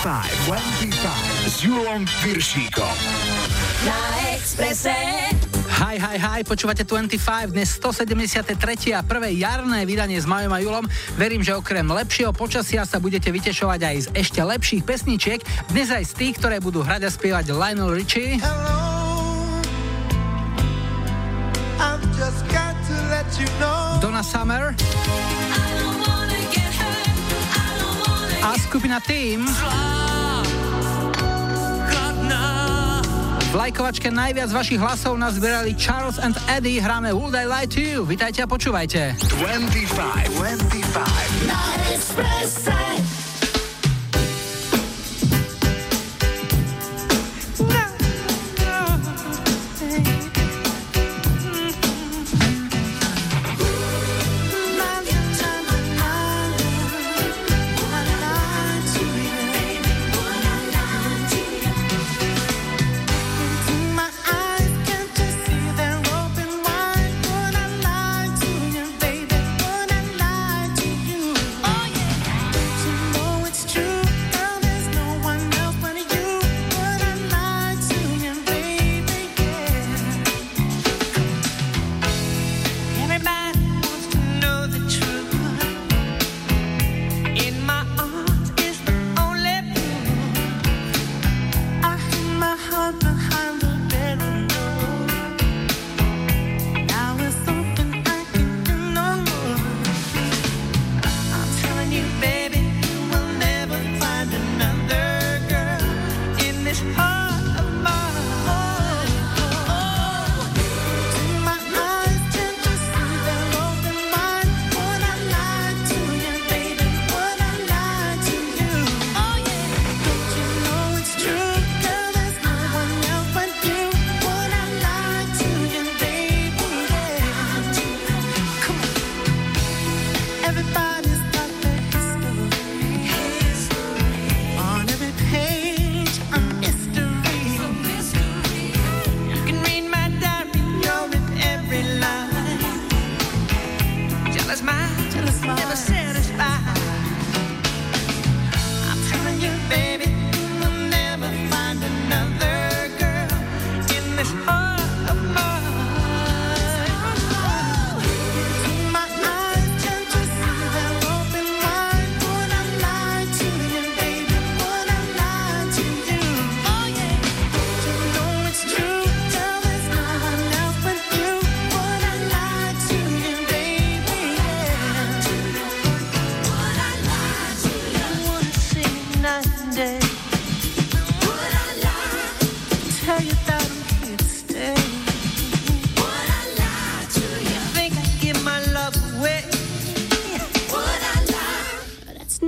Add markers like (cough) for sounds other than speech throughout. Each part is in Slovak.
25 s Julom Piršíkom. Na Exprese. Hi, hi, hi, počúvate 25, dnes 173. a prvé jarné vydanie s Majom a Julom. Verím, že okrem lepšieho počasia sa budete vytešovať aj z ešte lepších pesničiek, dnes aj z tých, ktoré budú hrať a spievať Lionel Richie. Donna Summer a skupina Team. V lajkovačke najviac vašich hlasov nazbierali Charles and Eddie, hráme Would I Lie to You. Vítajte a počúvajte. 25, 25.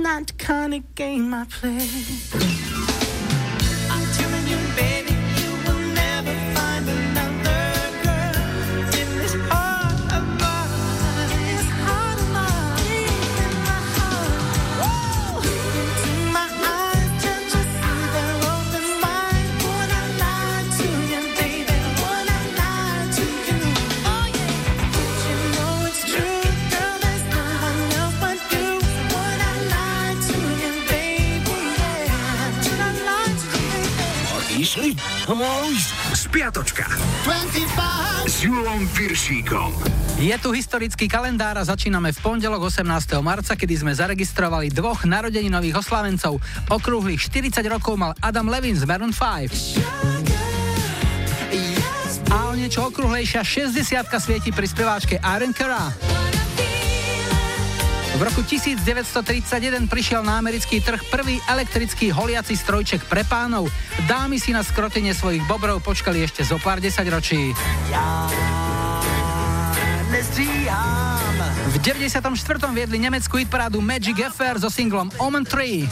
not the kind of game I play. I'm telling you, baby. Na Exprese. Je tu historický kalendár a začíname v pondelok 18. marca, kedy sme zaregistrovali dvoch narodeninových oslavencov. Okrúhlych 40 rokov mal Adam Levin z Maroon 5. A o niečo okrúhlejšia 60 svieti pri speváčke Aaron Kara. V roku 1931 prišiel na americký trh prvý elektrický holiaci strojček pre pánov. Dámy si na skrotenie svojich bobrov počkali ešte zo pár desaťročí. Ja nestříhám. V 94. viedli nemeckú hitparádu Magic Affair so singlom Omen 3.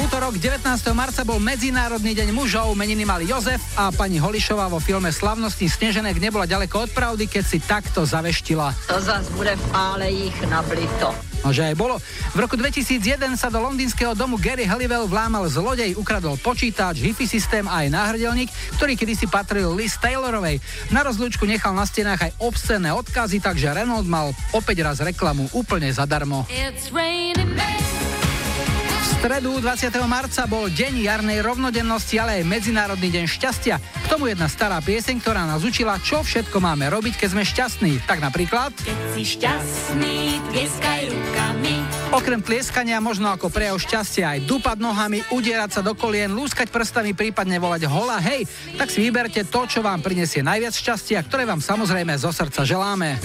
Útorok 19. marca bol Medzinárodný deň mužov, meniny mali Jozef a pani Holišová vo filme Slavnostní sneženek nebola ďaleko od pravdy, keď si takto zaveštila. To zas bude v ich na blito. A že aj bolo. V roku 2001 sa do londýnskeho domu Gary Halliwell vlámal zlodej, ukradol počítač, hifi systém a aj náhrdelník, ktorý kedysi patril Liz Taylorovej. Na rozlúčku nechal na stenách aj obscené odkazy, takže Renault mal opäť raz reklamu úplne zadarmo. It's raining stredu 20. marca bol deň jarnej rovnodennosti, ale aj Medzinárodný deň šťastia. K tomu jedna stará pieseň, ktorá nás učila, čo všetko máme robiť, keď sme šťastní. Tak napríklad... Keď si šťastný, tlieskaj rukami. Okrem tlieskania možno ako prejav šťastia aj dupať nohami, udierať sa do kolien, lúskať prstami, prípadne volať hola hej, tak si vyberte to, čo vám prinesie najviac šťastia, ktoré vám samozrejme zo srdca želáme.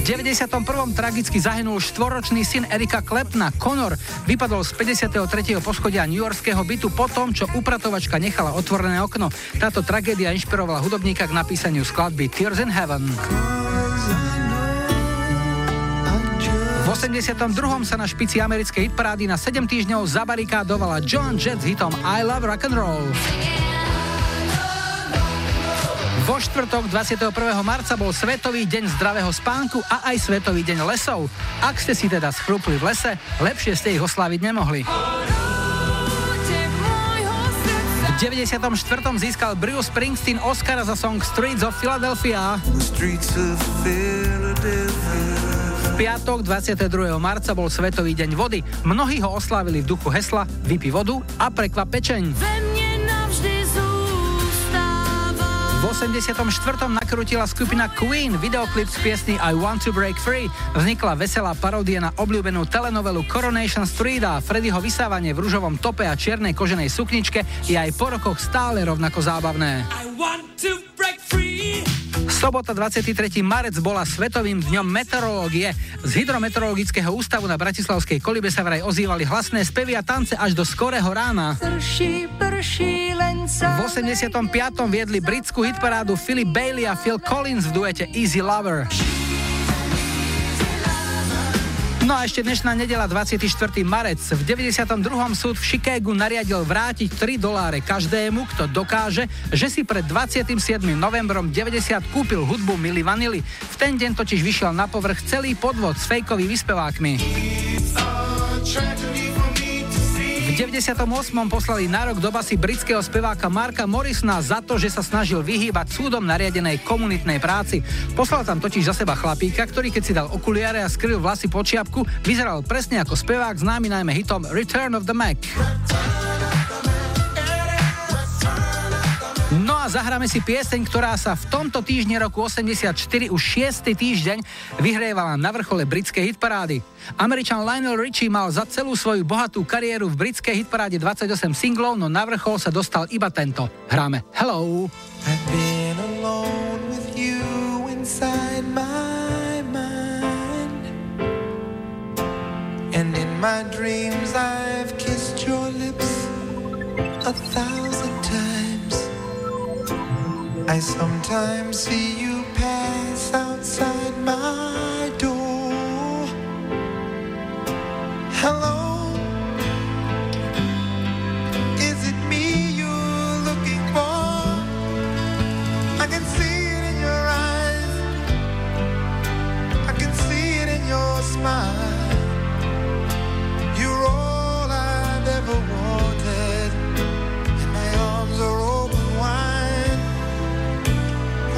91. tragicky zahynul štvoročný syn Erika Klepna, Conor. Vypadol z 53. poschodia New Yorkského bytu po tom, čo upratovačka nechala otvorené okno. Táto tragédia inšpirovala hudobníka k napísaniu skladby Tears in Heaven. V 82. sa na špici americkej hitparády na 7 týždňov zabarikádovala John Jett s hitom I Love Rock and Roll. Vo štvrtok 21. marca bol Svetový deň zdravého spánku a aj Svetový deň lesov. Ak ste si teda schrupli v lese, lepšie ste ich osláviť nemohli. V 94. získal Bruce Springsteen Oscara za song Streets of Philadelphia. V piatok 22. marca bol Svetový deň vody. Mnohí ho oslávili v duchu hesla Vypi vodu a prekvap pečeň. V 84. nakrutila skupina Queen videoklip z piesny I Want to Break Free. Vznikla veselá paródia na obľúbenú telenovelu Coronation Street a Freddyho vysávanie v rúžovom tope a čiernej koženej sukničke je aj po rokoch stále rovnako zábavné. Sobota 23. marec bola Svetovým dňom meteorológie. Z Hydrometeorologického ústavu na Bratislavskej kolibe sa vraj ozývali hlasné spevy a tance až do skorého rána. Prší, prší, v 85. viedli britskú hitparádu Philip Bailey a Phil Collins v duete Easy Lover. No a ešte dnešná nedela 24. marec. V 92. súd v Chicagu nariadil vrátiť 3 doláre každému, kto dokáže, že si pred 27. novembrom 90 kúpil hudbu Milly Vanilly. V ten deň totiž vyšiel na povrch celý podvod s fejkovými spevákmi. 98. poslali na rok do basy britského speváka Marka Morrisona za to, že sa snažil vyhýbať súdom nariadenej komunitnej práci. Poslal tam totiž za seba chlapíka, ktorý keď si dal okuliare a skryl vlasy pod čiapku, vyzeral presne ako spevák známy najmä hitom Return of the Mac. No a zahráme si pieseň, ktorá sa v tomto týždni roku 84 už 6. týždeň vyhrievala na vrchole britskej hitparády. Američan Lionel Richie mal za celú svoju bohatú kariéru v britskej hitparáde 28 singlov, no na vrchol sa dostal iba tento. Hráme Hello. A thousand I sometimes see you pass outside my door. Hello, is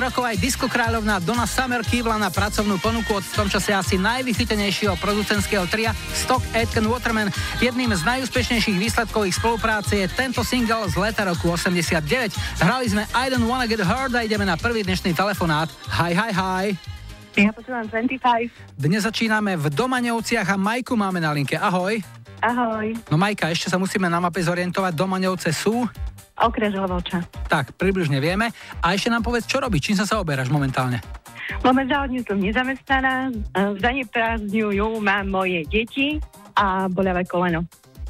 Rokov aj disco kráľovná Donna Summer kývla na pracovnú ponuku od v tom čase asi najvychytenejšieho producentského tria Stock Aitken Waterman. Jedným z najúspešnejších výsledkov ich spolupráce je tento single z leta roku 89. Hrali sme I Don't Wanna Get Hurt a ideme na prvý dnešný telefonát. Hi, hi, hi. Ja počúvam 25. Dnes začíname v Domaňovciach a Majku máme na linke. Ahoj. Ahoj. No Majka, ešte sa musíme na mape zorientovať. Domaňovce sú? Okres Hlavoča. Tak, približne vieme. A ešte nám povedz, čo robíš, čím sa zaoberáš momentálne? Momentálne som nezamestnaná, zaneprázdňujú mám moje deti a bolavé koleno.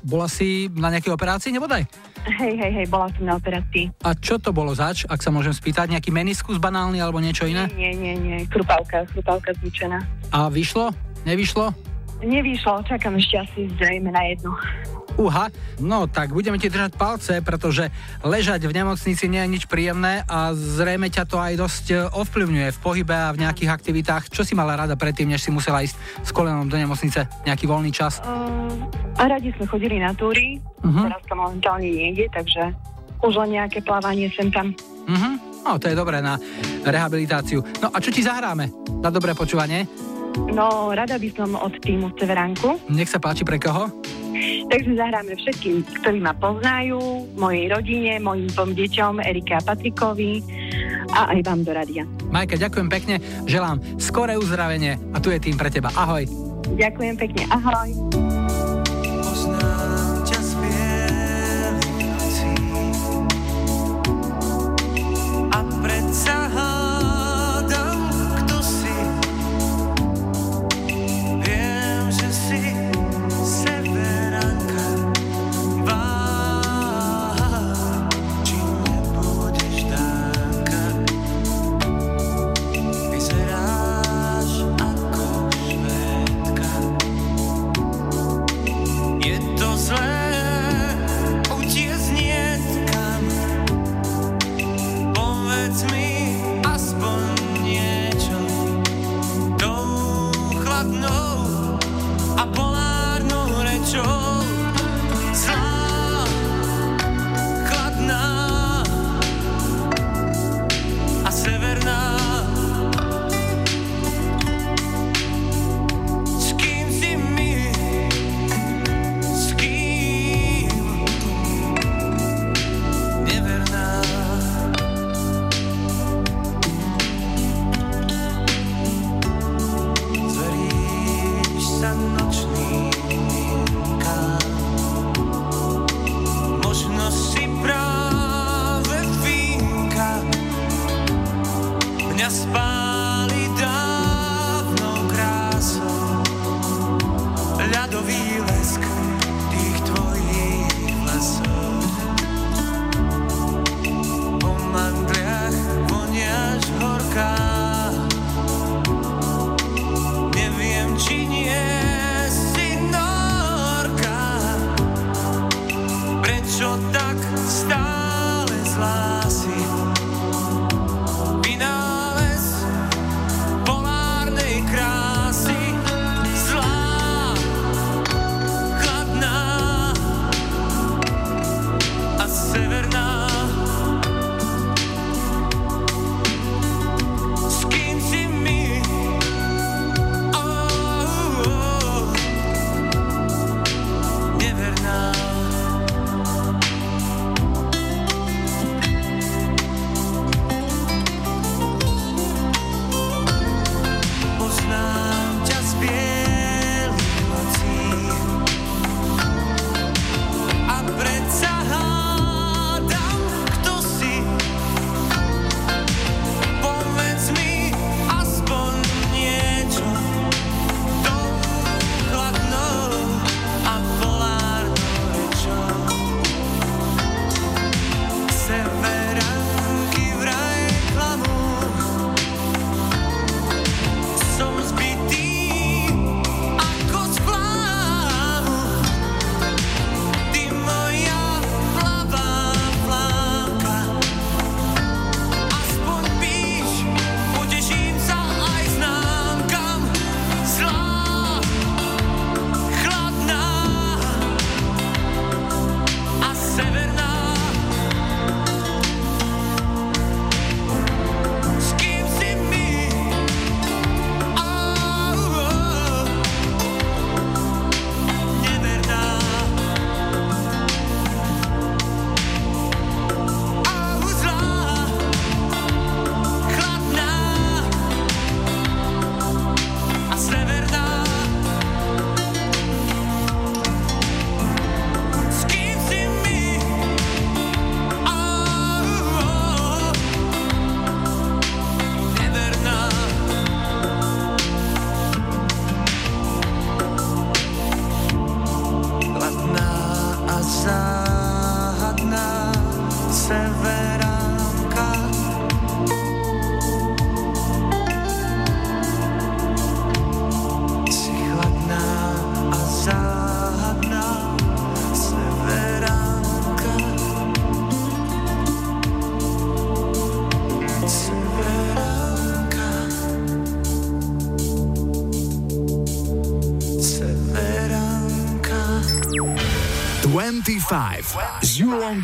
Bola si na nejakej operácii, nebodaj? Hej, hej, hej, bola som na operácii. A čo to bolo zač, ak sa môžem spýtať? Nejaký meniskus banálny alebo niečo iné? Nie, nie, nie, chrupavka, chrupavka zničená. A vyšlo? Nevyšlo? Nevyšlo, čakám ešte asi zrejme na jednu. Uha, no tak budeme ti držať palce, pretože ležať v nemocnici nie je nič príjemné a zrejme ťa to aj dosť e, ovplyvňuje v pohybe a v nejakých aktivitách. Čo si mala rada predtým, než si musela ísť s kolenom do nemocnice? Nejaký voľný čas? Uh, a radi sme chodili na túry, uh-huh. teraz to momentálne nejde, takže už len nejaké plávanie sem tam. Uh-huh. No, to je dobré na rehabilitáciu. No a čo ti zahráme? Na dobré počúvanie? No, rada by som od týmu Severánku. Nech sa páči, pre koho? Takže zahráme všetkým, ktorí ma poznajú, mojej rodine, mojim dvom deťom, Erike a Patrikovi a aj vám do radia. Majka, ďakujem pekne, želám skoré uzdravenie a tu je tým pre teba. Ahoj. Ďakujem pekne, ahoj.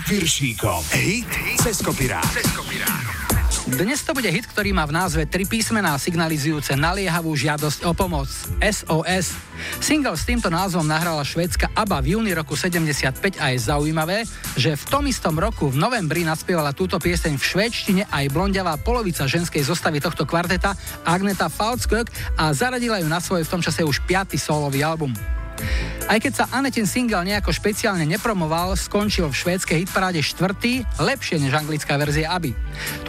Julom Piršíkom. Hit cez kopirát. Dnes to bude hit, ktorý má v názve tri písmená signalizujúce naliehavú žiadosť o pomoc. SOS. Single s týmto názvom nahrala švédska ABBA v júni roku 75 a je zaujímavé, že v tom istom roku v novembri naspievala túto pieseň v švédštine aj blondiavá polovica ženskej zostavy tohto kvarteta Agneta Falskök a zaradila ju na svoj v tom čase už piaty solový album. Aj keď sa Anetin single nejako špeciálne nepromoval, skončil v švédskej hitparáde štvrtý, lepšie než anglická verzia Aby.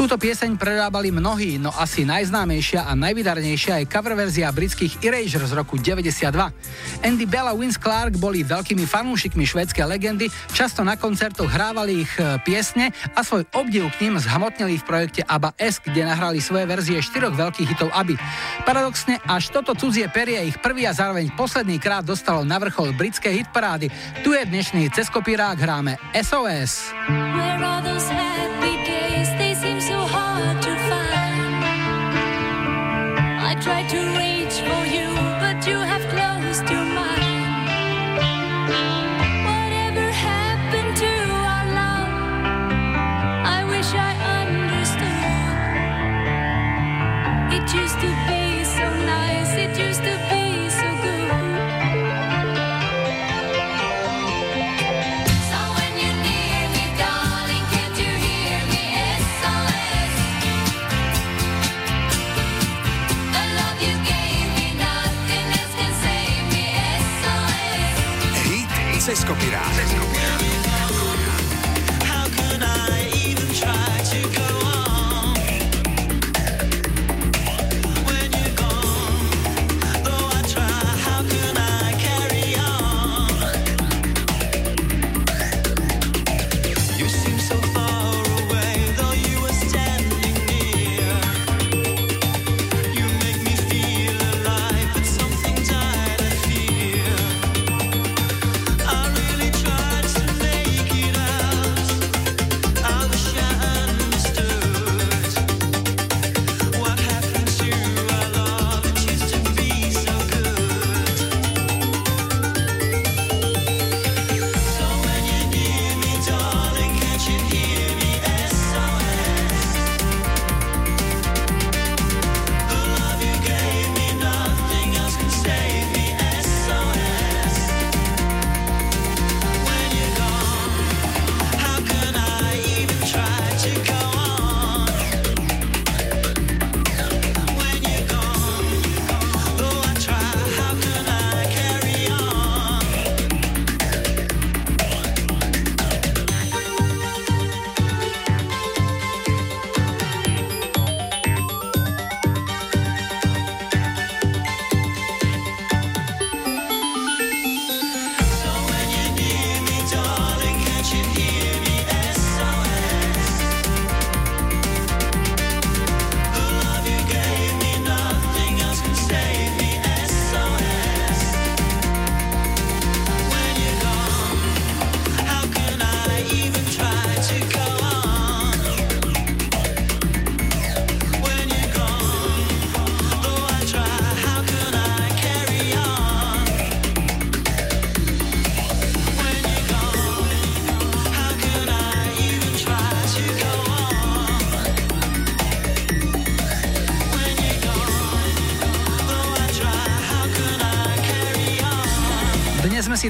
Túto pieseň prerábali mnohí, no asi najznámejšia a najvydarnejšia je cover verzia britských Erasure z roku 92. Andy Bella Vince Clark boli veľkými fanúšikmi švédskej legendy, často na koncertoch hrávali ich e, piesne a svoj obdiv k ním zhmotnili v projekte ABBA S, kde nahrali svoje verzie štyroch veľkých hitov Aby. Paradoxne, až toto cudzie perie ich prvý a zároveň posledný krát dostalo na vrchol britskej hitparády. Tu je dnešný cez kopírák hráme SOS. Try to Hit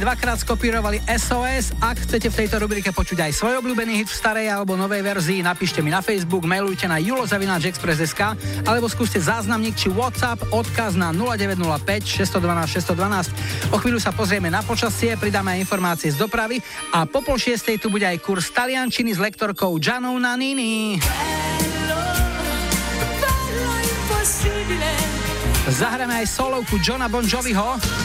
dvakrát skopírovali SOS. Ak chcete v tejto rubrike počuť aj svoj obľúbený hit v starej alebo novej verzii, napíšte mi na Facebook, mailujte na julozavináčexpress.sk alebo skúste záznamník či WhatsApp, odkaz na 0905 612 612. O chvíľu sa pozrieme na počasie, pridáme aj informácie z dopravy a po pol šiestej tu bude aj kurz taliančiny s lektorkou Gianou Nanini. Zahráme aj solovku Johna Bon Joviho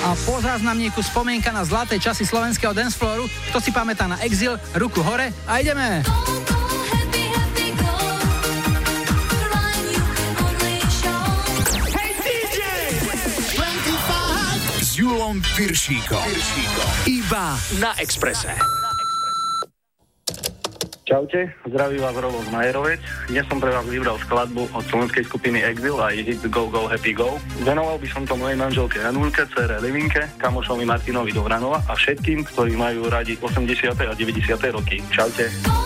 a po záznamníku spomienka na zlaté časy slovenského danceflooru. Kto si pamätá na Exil, ruku hore a ideme. Julom Piršíkom. Iba na Exprese. Čaute, zdraví vás Robo Majerovec. Dnes som pre vás vybral skladbu od slovenskej skupiny Exil a hit Go Go Happy Go. Venoval by som to mojej manželke Janulke, cere Livinke, kamošovi Martinovi Dobranova a všetkým, ktorí majú radi 80. a 90. roky. Čaute. Go!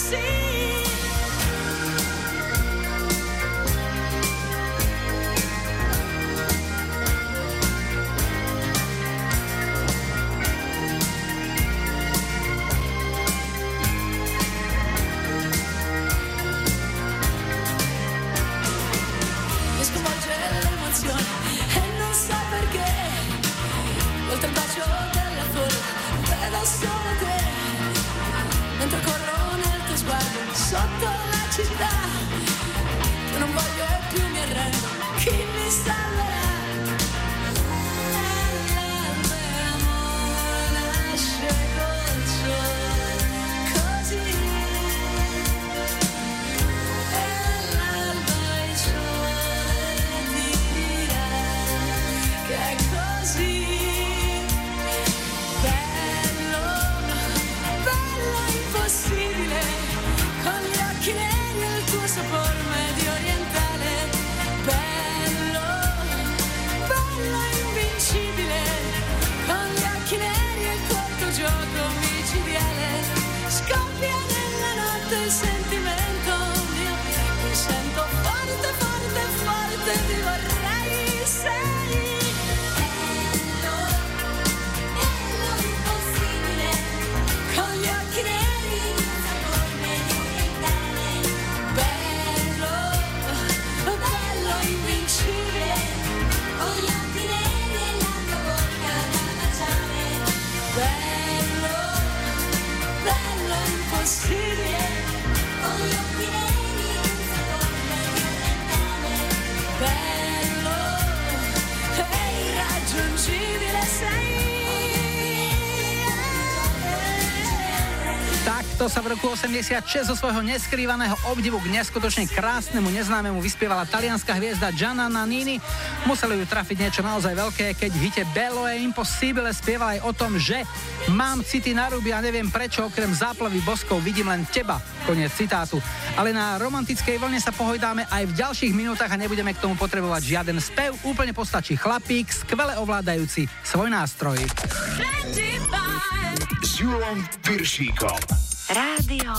see. V roku 86 zo svojho neskrývaného obdivu k neskutočne krásnemu neznámemu vyspievala talianská hviezda Gianna Nannini. Museli ju trafiť niečo naozaj veľké, keď v hite Bello e Impossibile spieval aj o tom, že mám city na ruby a neviem prečo, okrem záplavy boskov vidím len teba. Koniec citátu. Ale na romantickej vlne sa pohojdáme aj v ďalších minútach a nebudeme k tomu potrebovať žiaden spev. Úplne postačí chlapík, skvele ovládajúci svoj nástroj. S Julom Piršíkom. Rádio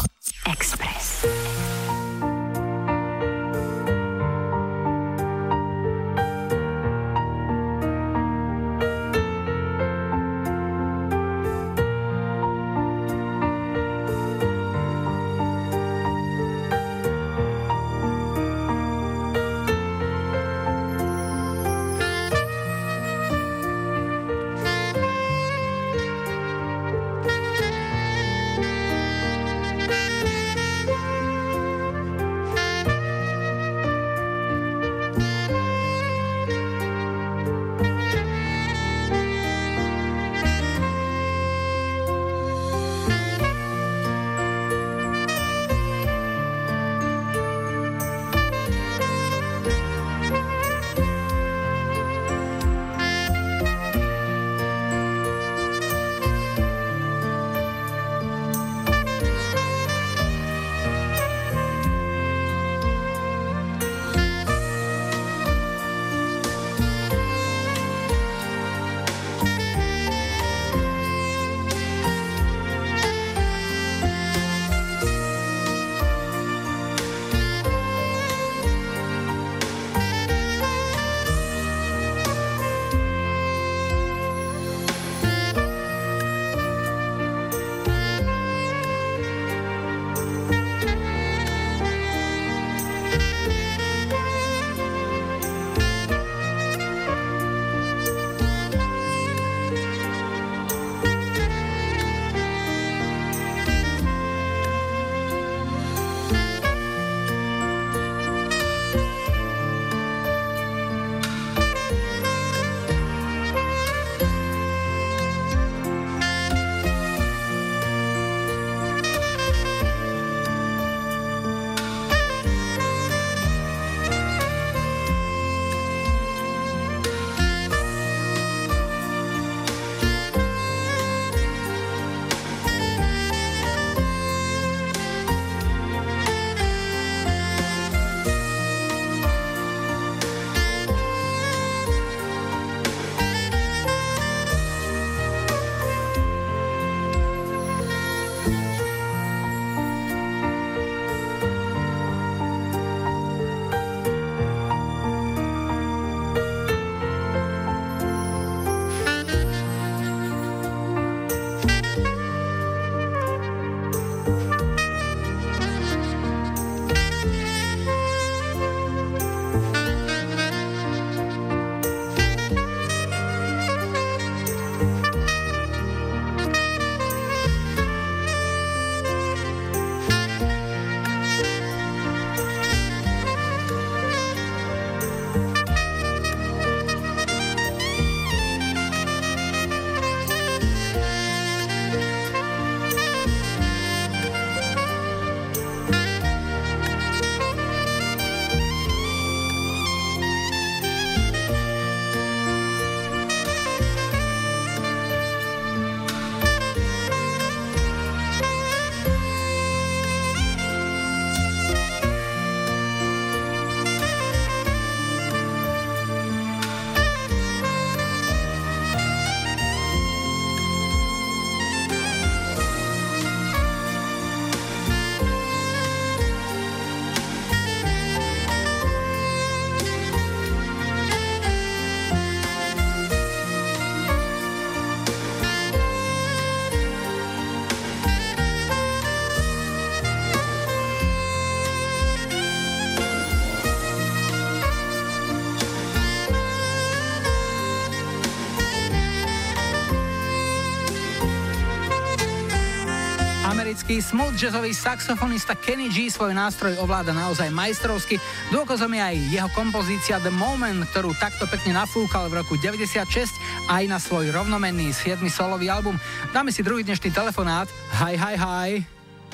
pesničky. Smooth jazzový saxofonista Kenny G svoj nástroj ovláda naozaj majstrovsky. Dôkazom je aj jeho kompozícia The Moment, ktorú takto pekne nafúkal v roku 96 aj na svoj rovnomenný 7. solový album. Dáme si druhý dnešný telefonát. Hi, hi, hi.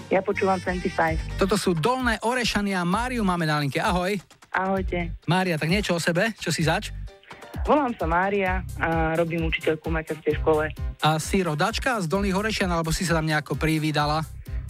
Ja počúvam 25. Toto sú Dolné Orešany a Máriu máme na linke. Ahoj. Ahojte. Mária, tak niečo o sebe? Čo si zač? Volám sa Mária a robím učiteľku v materskej škole. A si rodačka z Dolných Orešian, alebo si sa tam nejako privídala?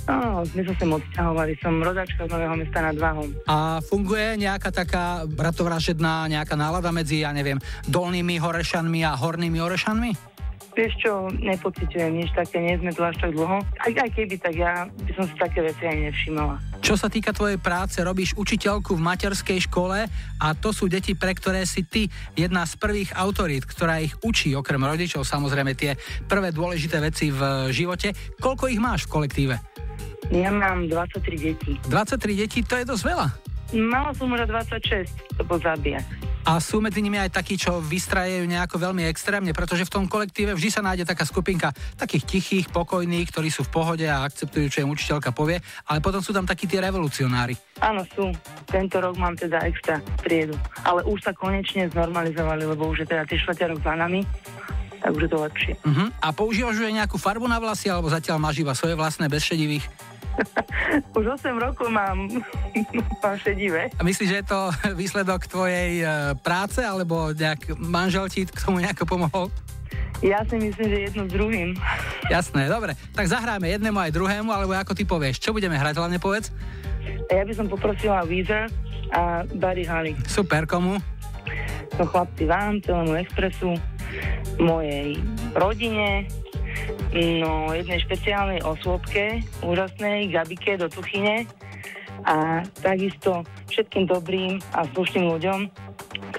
No, sme sa sem odsťahovali. Som rodačka z Nového mesta nad Váhom. A funguje nejaká taká bratovražedná nejaká nálada medzi, ja neviem, dolnými Horešanmi a hornými Orešanmi? Vieš čo, nepociťujem nič také, nie sme tu až tak dlho. Aj, aj keby, tak ja by som si také veci aj nevšimala. Čo sa týka tvojej práce, robíš učiteľku v materskej škole a to sú deti, pre ktoré si ty jedna z prvých autorít, ktorá ich učí, okrem rodičov samozrejme tie prvé dôležité veci v živote. Koľko ich máš v kolektíve? Ja mám 23 detí. 23 detí, to je dosť veľa. Mala som už 26, to bol zabíjať. A sú medzi nimi aj takí, čo vystrajajú nejako veľmi extrémne, pretože v tom kolektíve vždy sa nájde taká skupinka takých tichých, pokojných, ktorí sú v pohode a akceptujú, čo im učiteľka povie, ale potom sú tam takí tie revolucionári. Áno, sú. Tento rok mám teda extra priedu. Ale už sa konečne znormalizovali, lebo už je teda 3 čtvrte rok za nami, tak už je to lepšie. Uh-huh. A používaš už aj nejakú farbu na vlasy, alebo zatiaľ máš iba svoje vlastné bez šedivých? Už 8 rokov mám, (laughs) mám šedivé. A myslíš, že je to (laughs) výsledok tvojej e, práce, alebo nejak manžel ti k tomu nejako pomohol? Ja si myslím, že jedno s druhým. Jasné, dobre. Tak zahráme jednému aj druhému, alebo ako ty povieš. Čo budeme hrať, hlavne povedz? Ja by som poprosila Weezer a Buddy Holly. Super, komu? To chlapci vám, celému Expressu, mojej rodine, no jednej špeciálnej osôbke, úžasnej Gabike do Tuchyne a takisto všetkým dobrým a slušným ľuďom,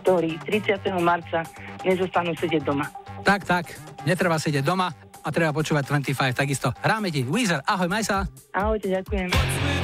ktorí 30. marca nezostanú sedieť doma. Tak, tak. Netreba sedieť doma a treba počúvať 25 takisto. Hráme ti. Weezer, ahoj, maj sa. Ahojte, ďakujem.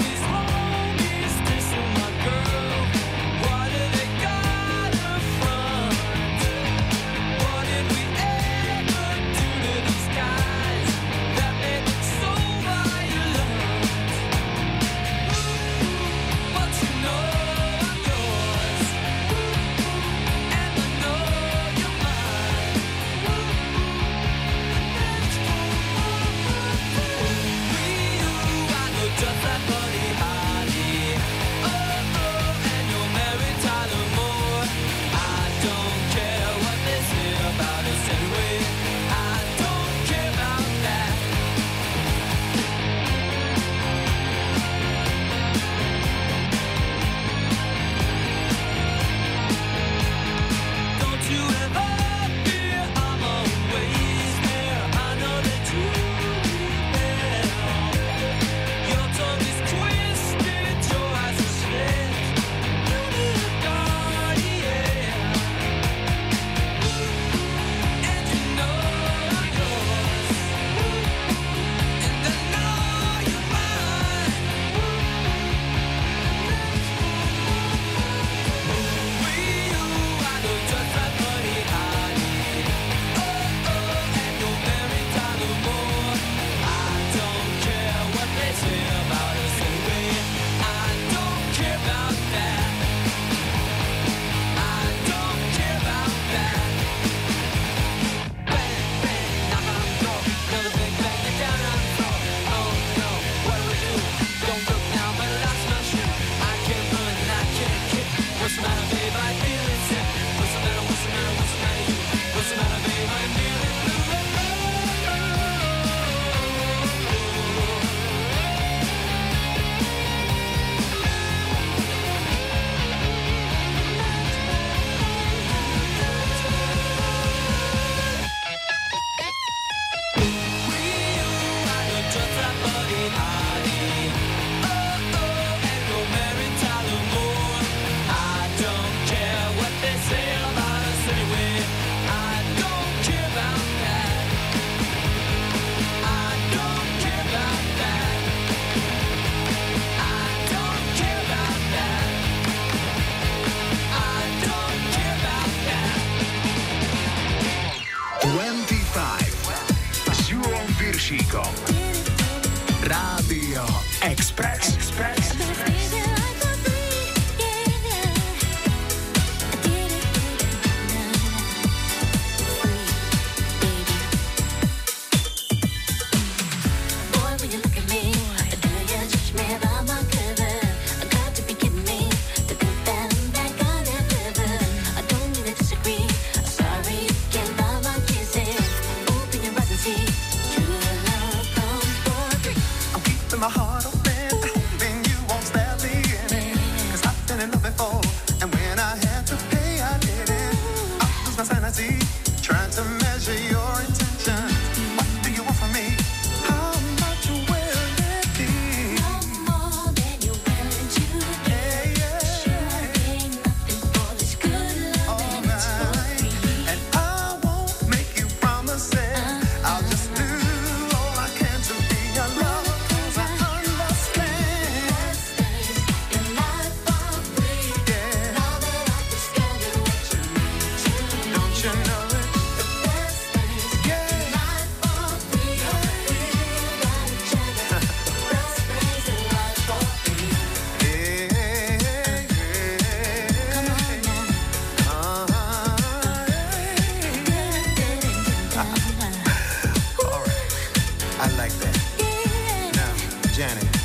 Janet.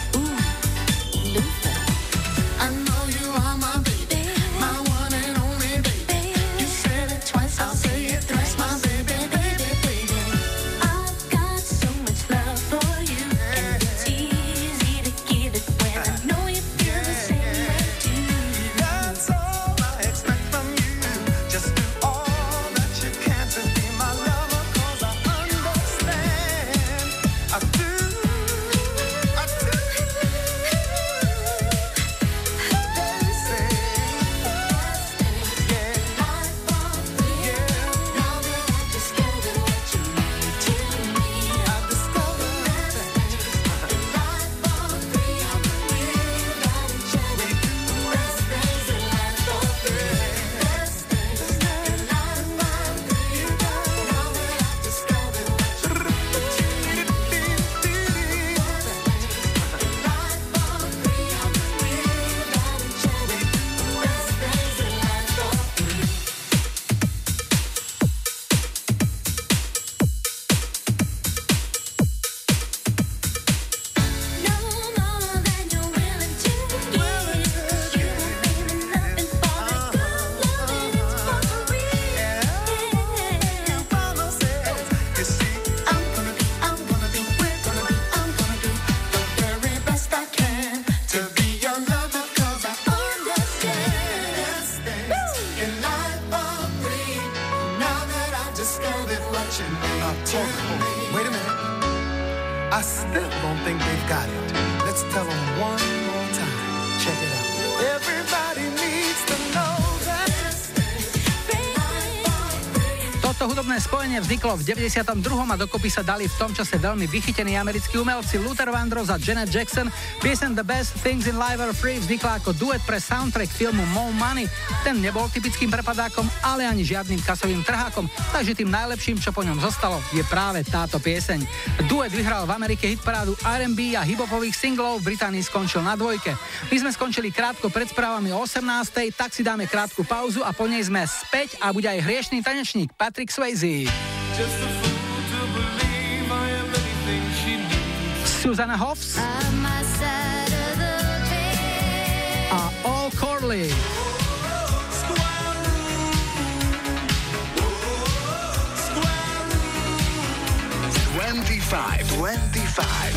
Vzniklo v 92. a dokopy sa dali v tom čase veľmi vychytení americkí umelci Luther Vandross a Janet Jackson. Piesen The Best Things in Life Are Free vznikla ako duet pre soundtrack filmu Mo Money. Ten nebol typickým prepadákom, ale ani žiadnym kasovým trhákom, takže tým najlepším, čo po ňom zostalo, je práve táto pieseň. Duet vyhral v Amerike hitparádu R&B a hiphopových singlov, v Británii skončil na dvojke. My sme skončili krátko pred správami o 18. tak si dáme krátku pauzu a po nej sme späť a bude aj hriešný tanečník Patrick Swayze. Just a fool to believe I am anything she needs. Susanna Hoffs a All Corley. Twenty-five, twenty-five.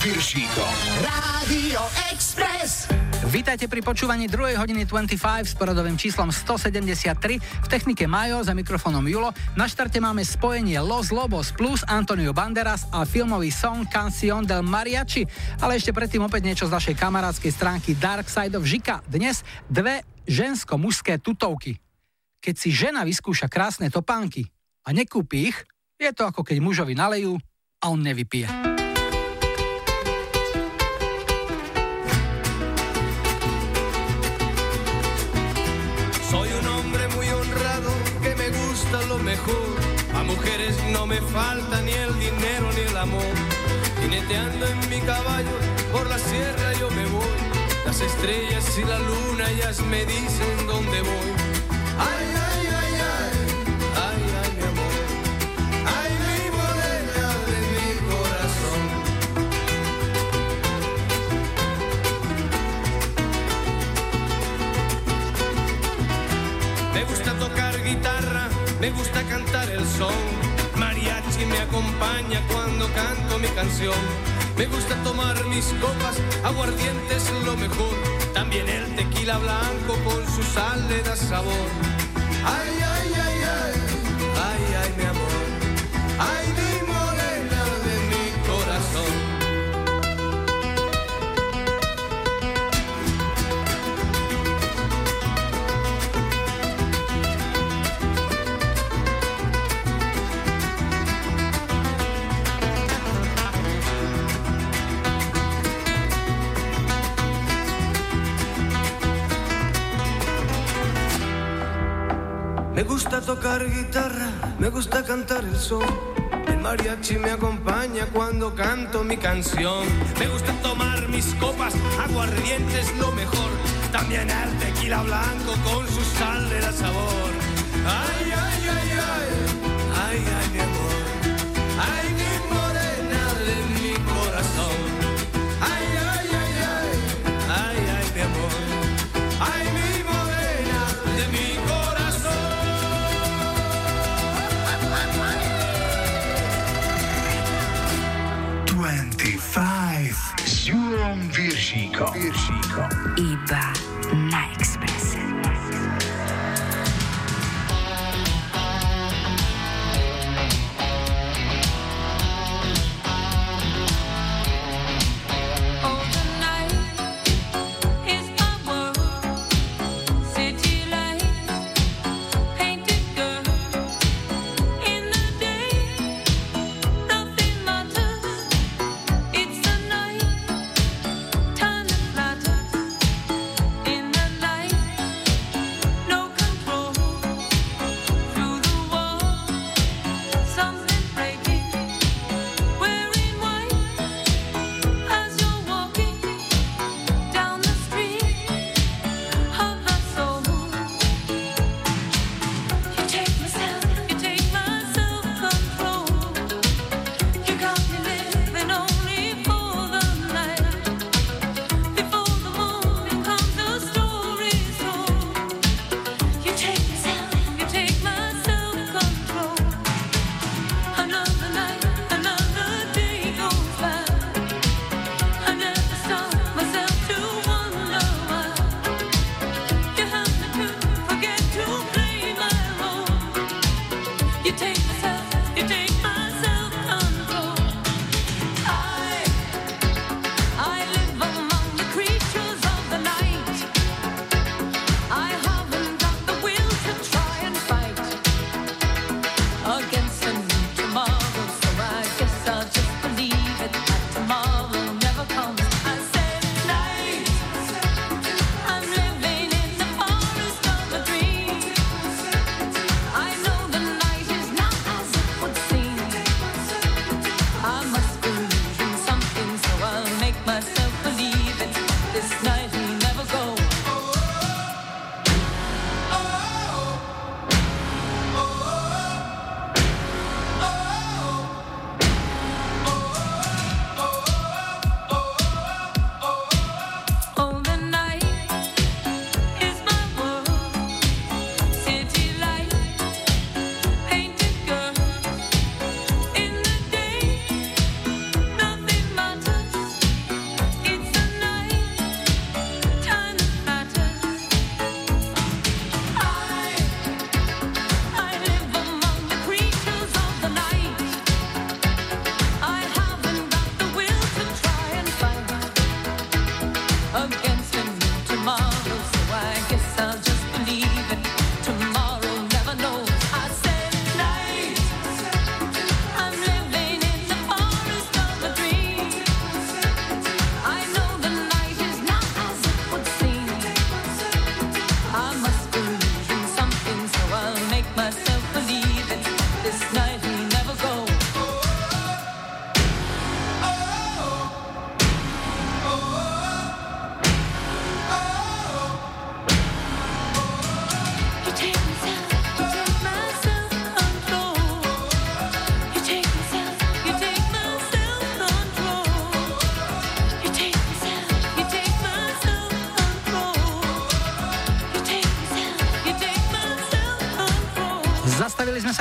Piršíkom. Radio Express. Vítajte pri počúvaní 2. hodiny 25 s poradovým číslom 173 v technike Majo za mikrofónom Julo. Na štarte máme spojenie Los Lobos plus Antonio Banderas a filmový song Canción del Mariachi. Ale ešte predtým opäť niečo z našej kamarádskej stránky Dark Side of Žika. Dnes dve žensko-mužské tutovky. Keď si žena vyskúša krásne topánky a nekúpi ich, je to ako keď mužovi nalejú a on nevypije. Falta ni el dinero ni el amor. Jineteando en mi caballo por la sierra yo me voy. Las estrellas y la luna ellas me dicen dónde voy. Ay, ay, ay, ay, ay, ay, mi amor. Ay, mi morena de mi corazón. Me gusta tocar guitarra, me gusta cantar el son. Me acompaña cuando canto mi canción. Me gusta tomar mis copas, aguardiente es lo mejor. También el tequila blanco con su sal le da sabor. Ay, gusta tocar guitarra, me gusta cantar el son. El mariachi me acompaña cuando canto mi canción. Me gusta tomar mis copas, aguardiente es lo mejor. También el tequila blanco con su sal le da sabor. Ay, ay, ay, ay, ay, ay. Ay, Piršíkom. Iba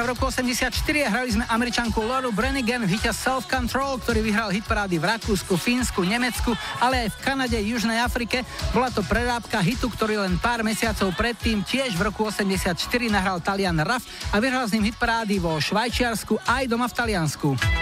roku 84 a hrali sme američanku Loru Brennigan v hite Self Control, ktorý vyhral hitparády v Rakúsku, Fínsku, Nemecku, ale aj v Kanade, Južnej Afrike. Bola to prerábka hitu, ktorý len pár mesiacov predtým tiež v roku 84 nahral Talian Raff a vyhral s ním hitparády vo Švajčiarsku aj doma v Taliansku.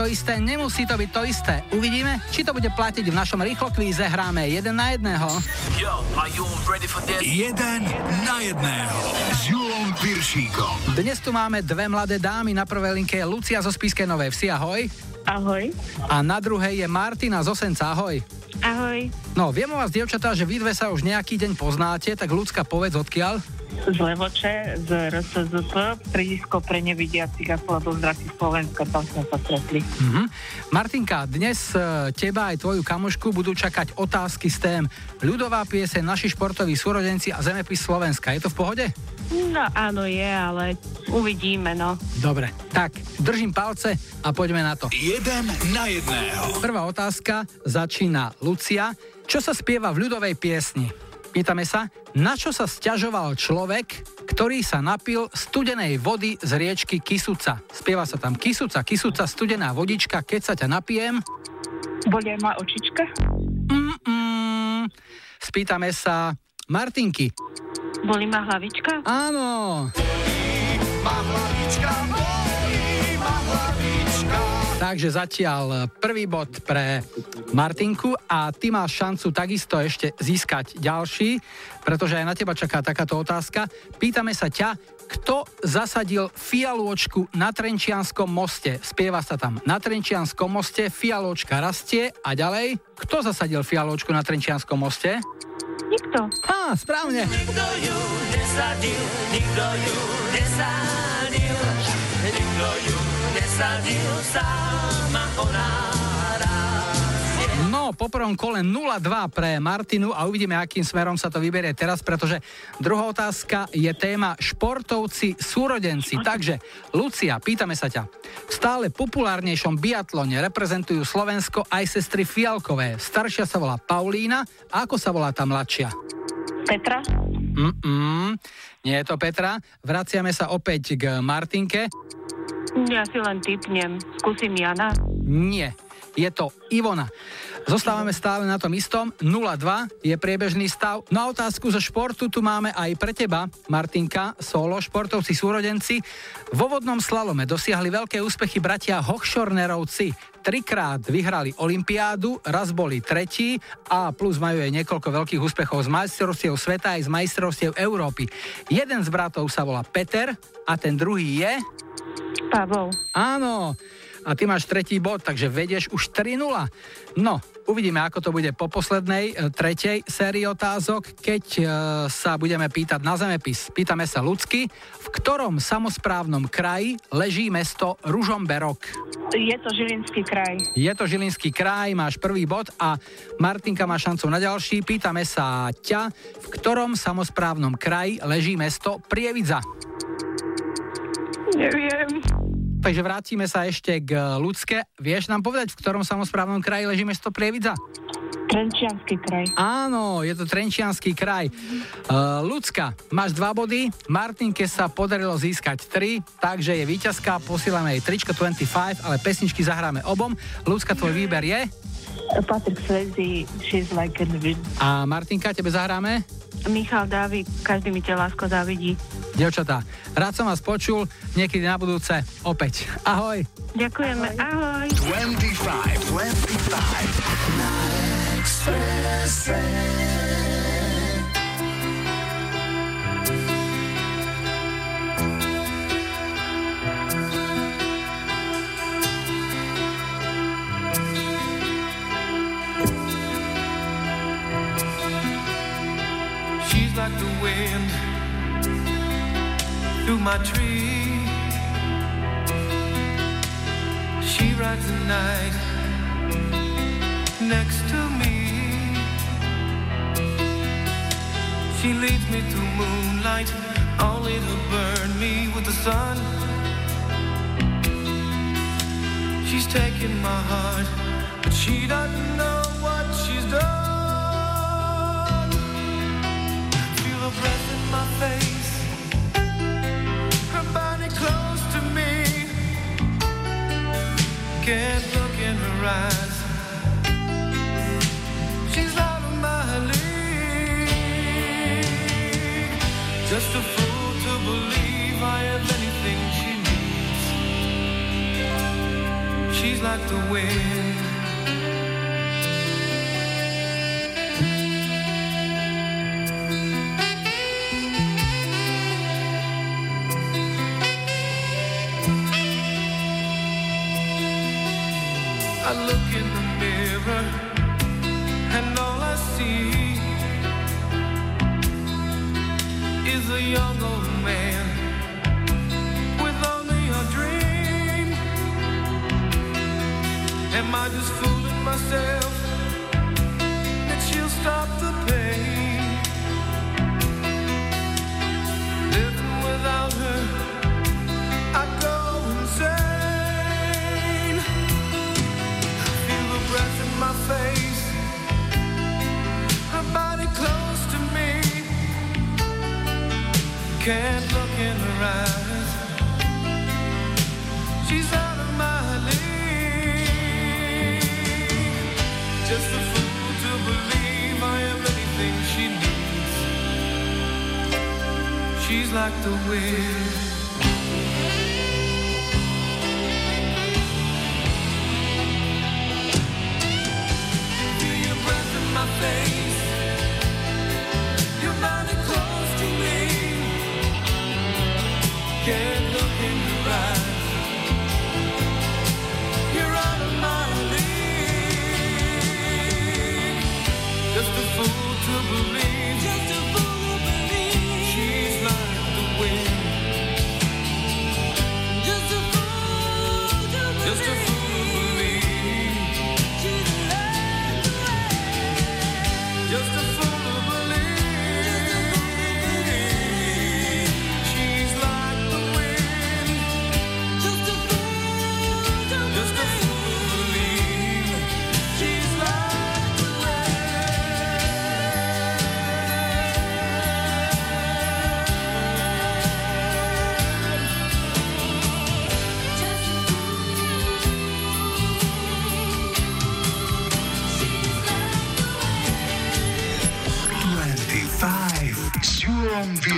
To isté, nemusí to byť to isté. Uvidíme, či to bude platiť v našom rýchlokvíze. Hráme jeden na jedného. Yo, are you ready for this? Jeden na jedného s Julom Piršíkom. Dnes tu máme dve mladé dámy. Na prvej linke je Lucia zo Spiskej Novej Vsi. Ahoj. Ahoj. A na druhej je Martina z Osenca. Ahoj. Ahoj. No, viem o vás, dievčatá, že vy dve sa už nejaký deň poznáte, tak ľudská povedz odkiaľ. Z Levoče, z RSZP, prídisko pre nevidiacich a slabosť zraky Slovenska, tam sme sa stretli. Mhm. Martinka, dnes e, teba aj tvoju kamošku budú čakať otázky z tém ľudová piese, naši športoví súrodenci a zemepis Slovenska. Je to v pohode? No áno je, ale uvidíme, no. Dobre, tak držím palce a poďme na to. Jeden na jedného. Prvá otázka začína Lucia. Čo sa spieva v ľudovej piesni? Pýtame sa, na čo sa sťažoval človek, ktorý sa napil studenej vody z riečky Kisuca. Spieva sa tam Kisuca, Kisuca, studená vodička, keď sa ťa napijem. Bolia ma očička? Mm-mm. Spýtame sa Martinky. Boli ma hlavička? Áno. Takže zatiaľ prvý bod pre Martinku a ty máš šancu takisto ešte získať ďalší, pretože aj na teba čaká takáto otázka. Pýtame sa ťa, kto zasadil fialôčku na Trenčianskom moste? Spieva sa tam na Trenčianskom moste, fialôčka rastie a ďalej. Kto zasadil fialôčku na Trenčianskom moste? Nikto. Á, správne. Nikto ju nesadil, nikto ju nesadil, nikto ju nesadil, sama ona No, po prvom kole 0-2 pre Martinu a uvidíme, akým smerom sa to vyberie teraz, pretože druhá otázka je téma športovci súrodenci. Takže, Lucia, pýtame sa ťa. V stále populárnejšom biatlone reprezentujú Slovensko aj sestry Fialkové. Staršia sa volá Paulína a ako sa volá tá mladšia? Petra? Mm-mm, nie je to Petra. Vraciame sa opäť k Martinke. Ja si len typnem. Skúsim Jana. Nie, je to Ivona. Zostávame stále na tom istom. 0-2 je priebežný stav. No a otázku zo športu tu máme aj pre teba, Martinka, solo, športovci súrodenci. Vo vodnom slalome dosiahli veľké úspechy bratia Hochschornerovci. Trikrát vyhrali Olympiádu, raz boli tretí a plus majú aj niekoľko veľkých úspechov z majstrovstiev sveta aj z majstrovstiev Európy. Jeden z bratov sa volá Peter a ten druhý je... Pavol. Áno, a ty máš tretí bod, takže vedieš už 3-0. No, uvidíme, ako to bude po poslednej, e, tretej sérii otázok, keď e, sa budeme pýtať na zemepis. Pýtame sa ľudsky, v ktorom samozprávnom kraji leží mesto Ružomberok? Je to Žilinský kraj. Je to Žilinský kraj, máš prvý bod a Martinka má šancu na ďalší. Pýtame sa ťa, v ktorom samozprávnom kraji leží mesto Prievidza? Neviem. Takže vrátime sa ešte k ľudské. Vieš nám povedať, v ktorom samozprávnom kraji leží mesto Prievidza? Trenčiansky kraj. Áno, je to Trenčianský kraj. Uh, Ľudská, máš dva body, Martinke sa podarilo získať 3, takže je víťazka, posílame jej tričko 25, ale pesničky zahráme obom. Ľudská, tvoj výber je? Patrik Svezi, She's like a living. A Martinka, tebe zahráme? Michal Dávid, každý mi ťa lásko závidí. Dievčatá, rád som vás počul, niekedy na budúce opäť. Ahoj. Ďakujeme, ahoj. 25, 25. Wind through my tree. She rides the night next to me. She leads me through moonlight, only to burn me with the sun. She's taking my heart, but she doesn't know Can't look in her eyes. She's like. Just a fool to believe I have anything she needs. She's like the wind.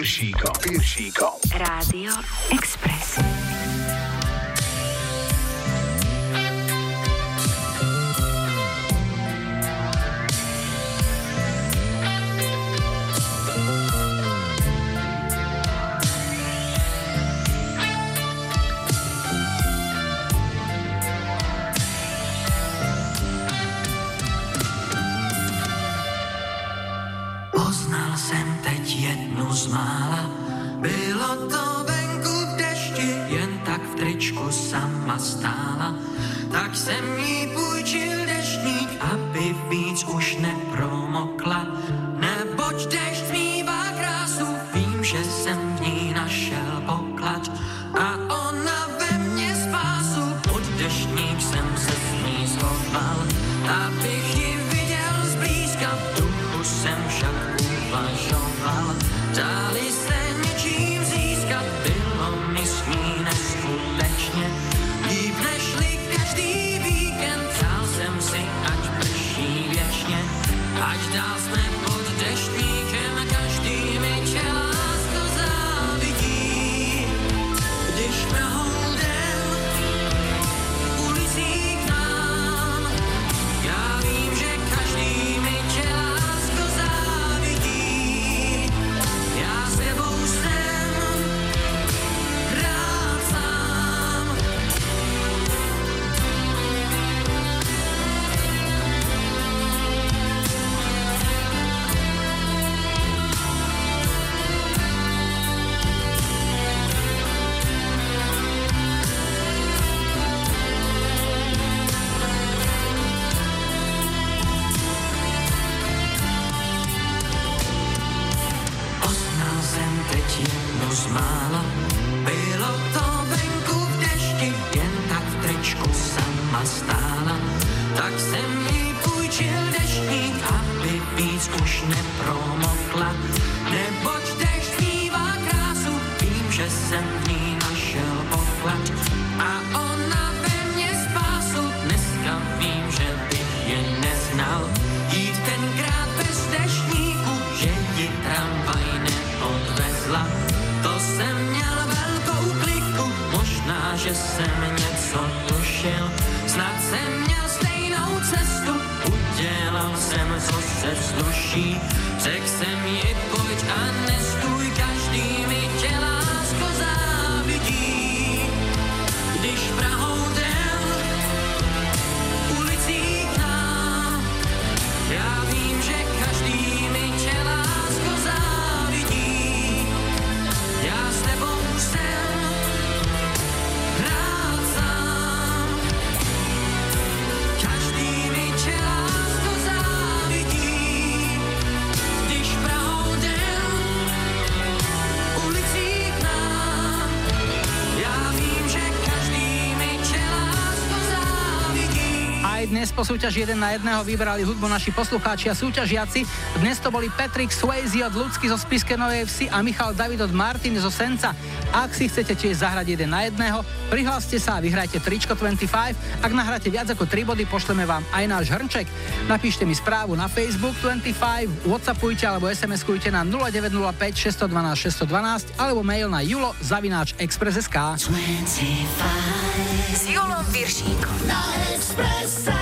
Piršíkom. Piršíkom. Rádio Express. po súťaži 1 na 1 vybrali hudbu naši poslucháči a súťažiaci. Dnes to boli Patrick Swayze od Lucky zo Spiske Novej Vsi a Michal David od Martin zo Senca. Ak si chcete tiež zahrať 1 na 1, prihláste sa a vyhrajte tričko 25. Ak nahráte viac ako 3 body, pošleme vám aj náš hrnček. Napíšte mi správu na Facebook 25, Whatsappujte alebo SMS-kujte na 0905 612 612 alebo mail na julo zavináč express.sk. 25 s Julom Viršíkom na Expresse.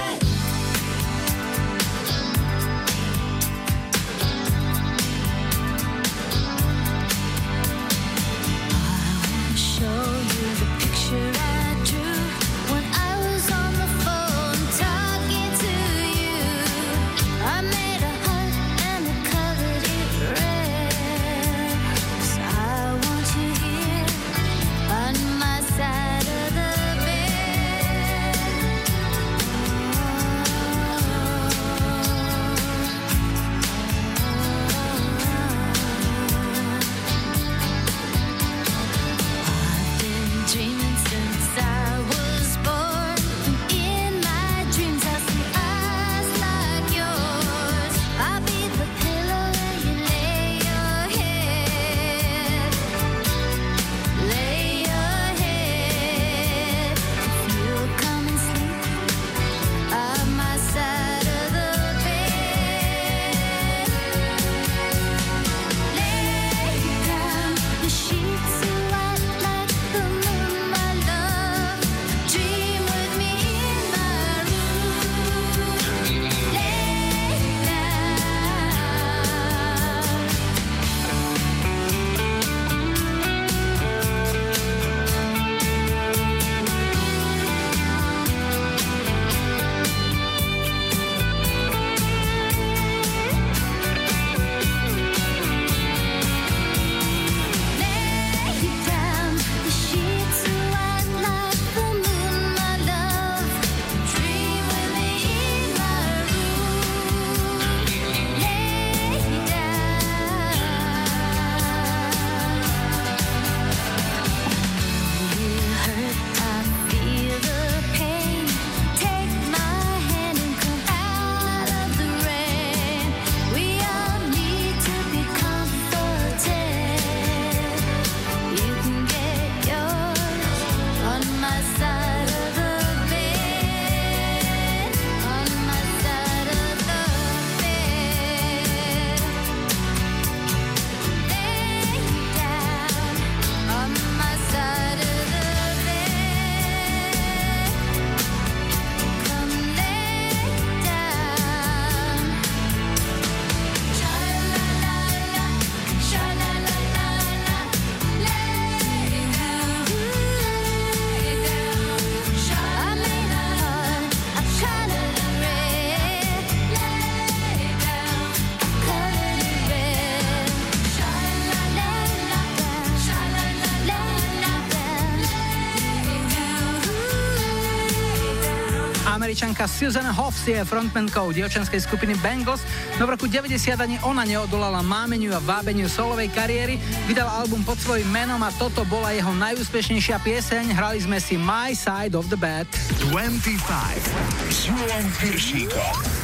Američanka Susan Hoffs je frontmankou dievčenskej skupiny Bangles, no v roku 90 ani ona neodolala mámeniu a vábeniu solovej kariéry, vydala album pod svojím menom a toto bola jeho najúspešnejšia pieseň, hrali sme si My Side of the Bed. 25 s Piršíkom.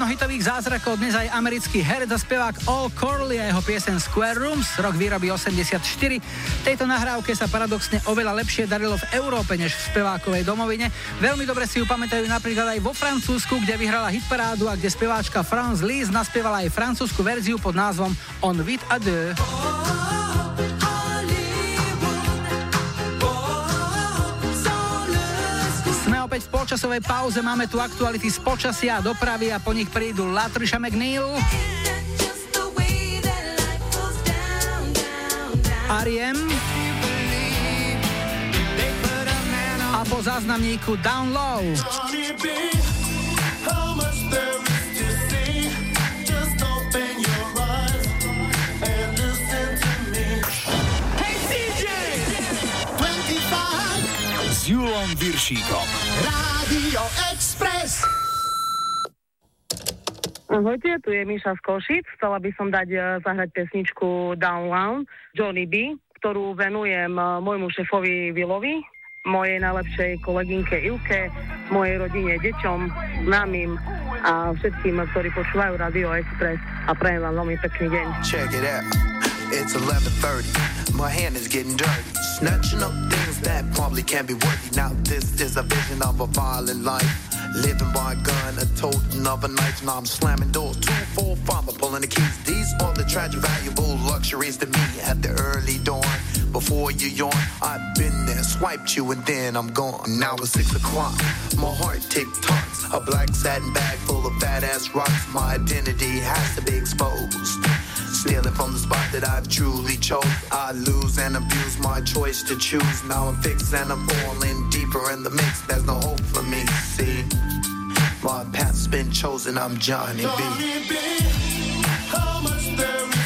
Jednohitových zázrakov dnes aj americký herec a spevák All Corley a jeho piesen Square Rooms, rok výroby 84. Tejto nahrávke sa paradoxne oveľa lepšie darilo v Európe než v spevákovej domovine. Veľmi dobre si ju pamätajú napríklad aj vo Francúzsku, kde vyhrala hitparádu a kde speváčka France Lise naspievala aj francúzsku verziu pod názvom On vit à deux. Polčasovej pauze, máme tu aktuality z počasia a dopravy a po nich prídu Latriša McNeil. Ariem a po záznamníku Down Low. Julom Viršíkom. Rádio Express. Ahojte, tu je Miša z Košic. Chcela by som dať eh, zahrať pesničku Down Lounge Johnny B, ktorú venujem eh, môjmu šefovi Vilovi, mojej najlepšej kolegynke Ilke, mojej rodine, deťom, známym a všetkým, ktorí počúvajú Radio Express a prajem vám veľmi pekný deň. Check it out. It's 11:30. My hand is getting dirty, snatching up things that probably can't be worthy. Now this is a vision of a violent life. Living by a gun, a toting of a knife. Now I'm slamming doors, two, four, five, I'm pulling the keys. These are the tragic, valuable luxuries to me at the early dawn. Before you yawn, I've been there, swiped you, and then I'm gone. Now it's six o'clock, my heart tick tocks. A black satin bag full of fat ass rocks. My identity has to be exposed. Stealing from the spot that I've truly chose. I lose and abuse my choice to choose. Now I'm fixed and I'm falling deeper in the mix. There's no hope for me. See, my path's been chosen. I'm Johnny B. How much there is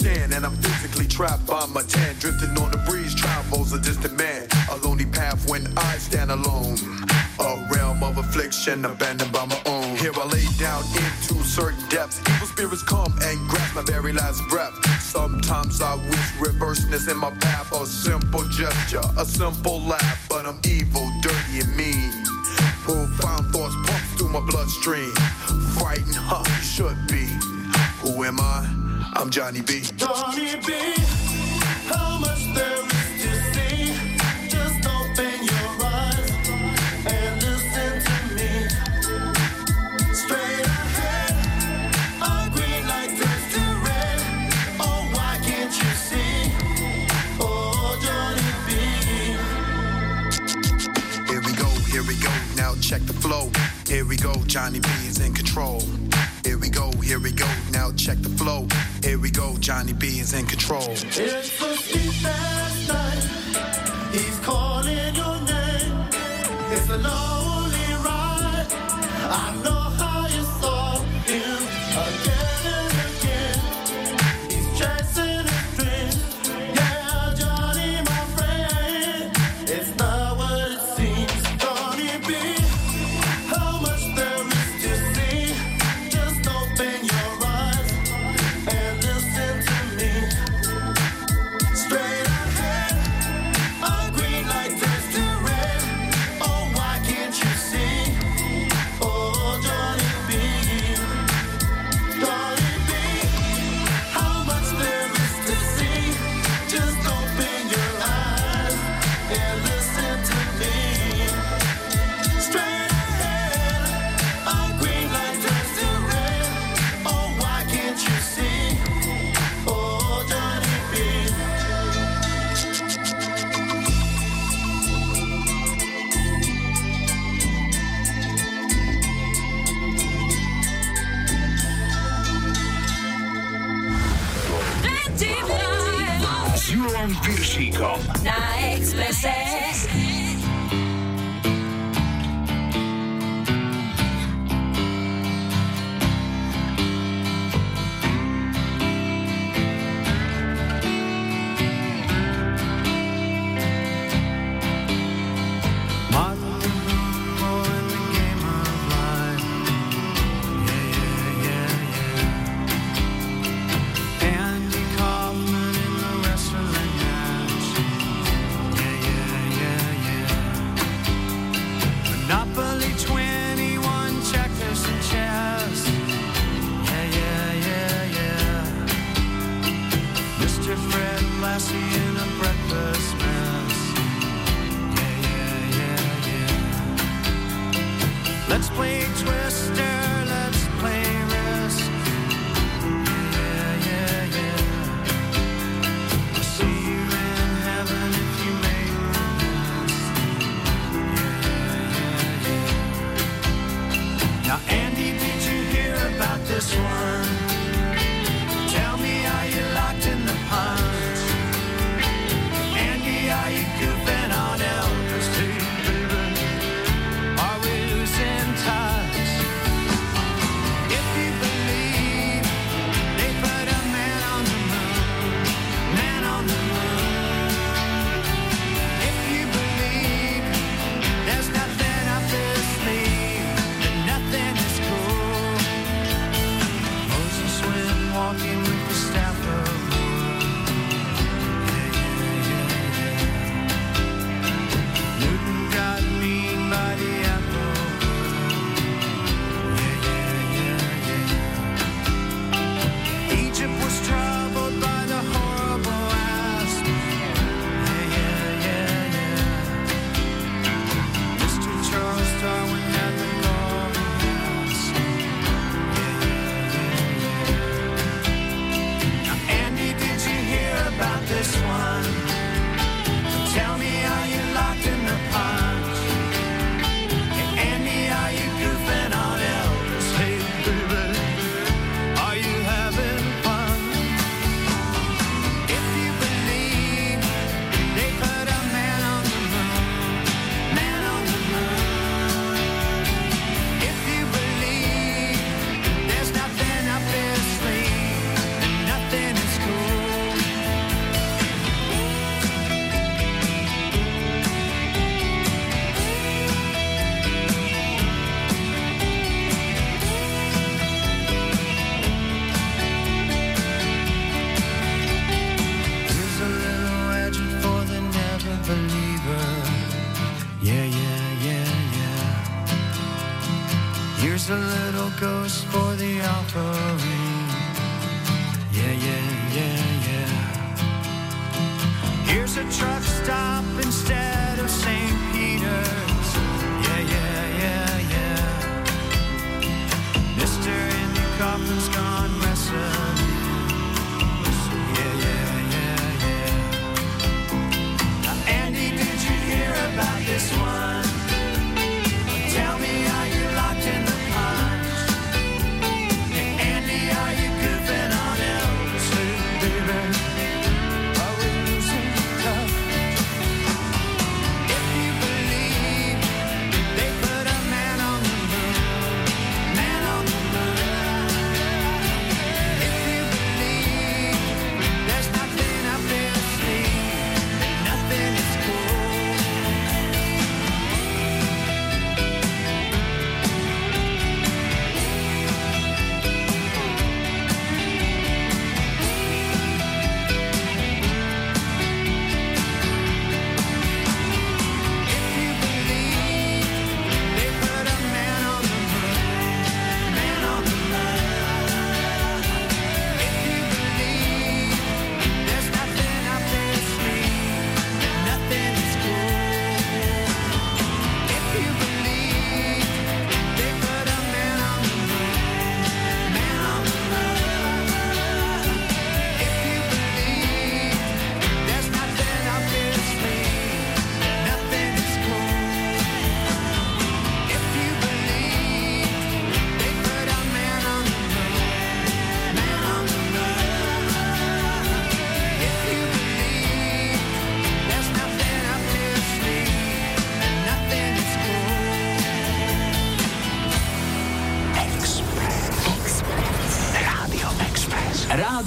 Here I stand, and I'm physically trapped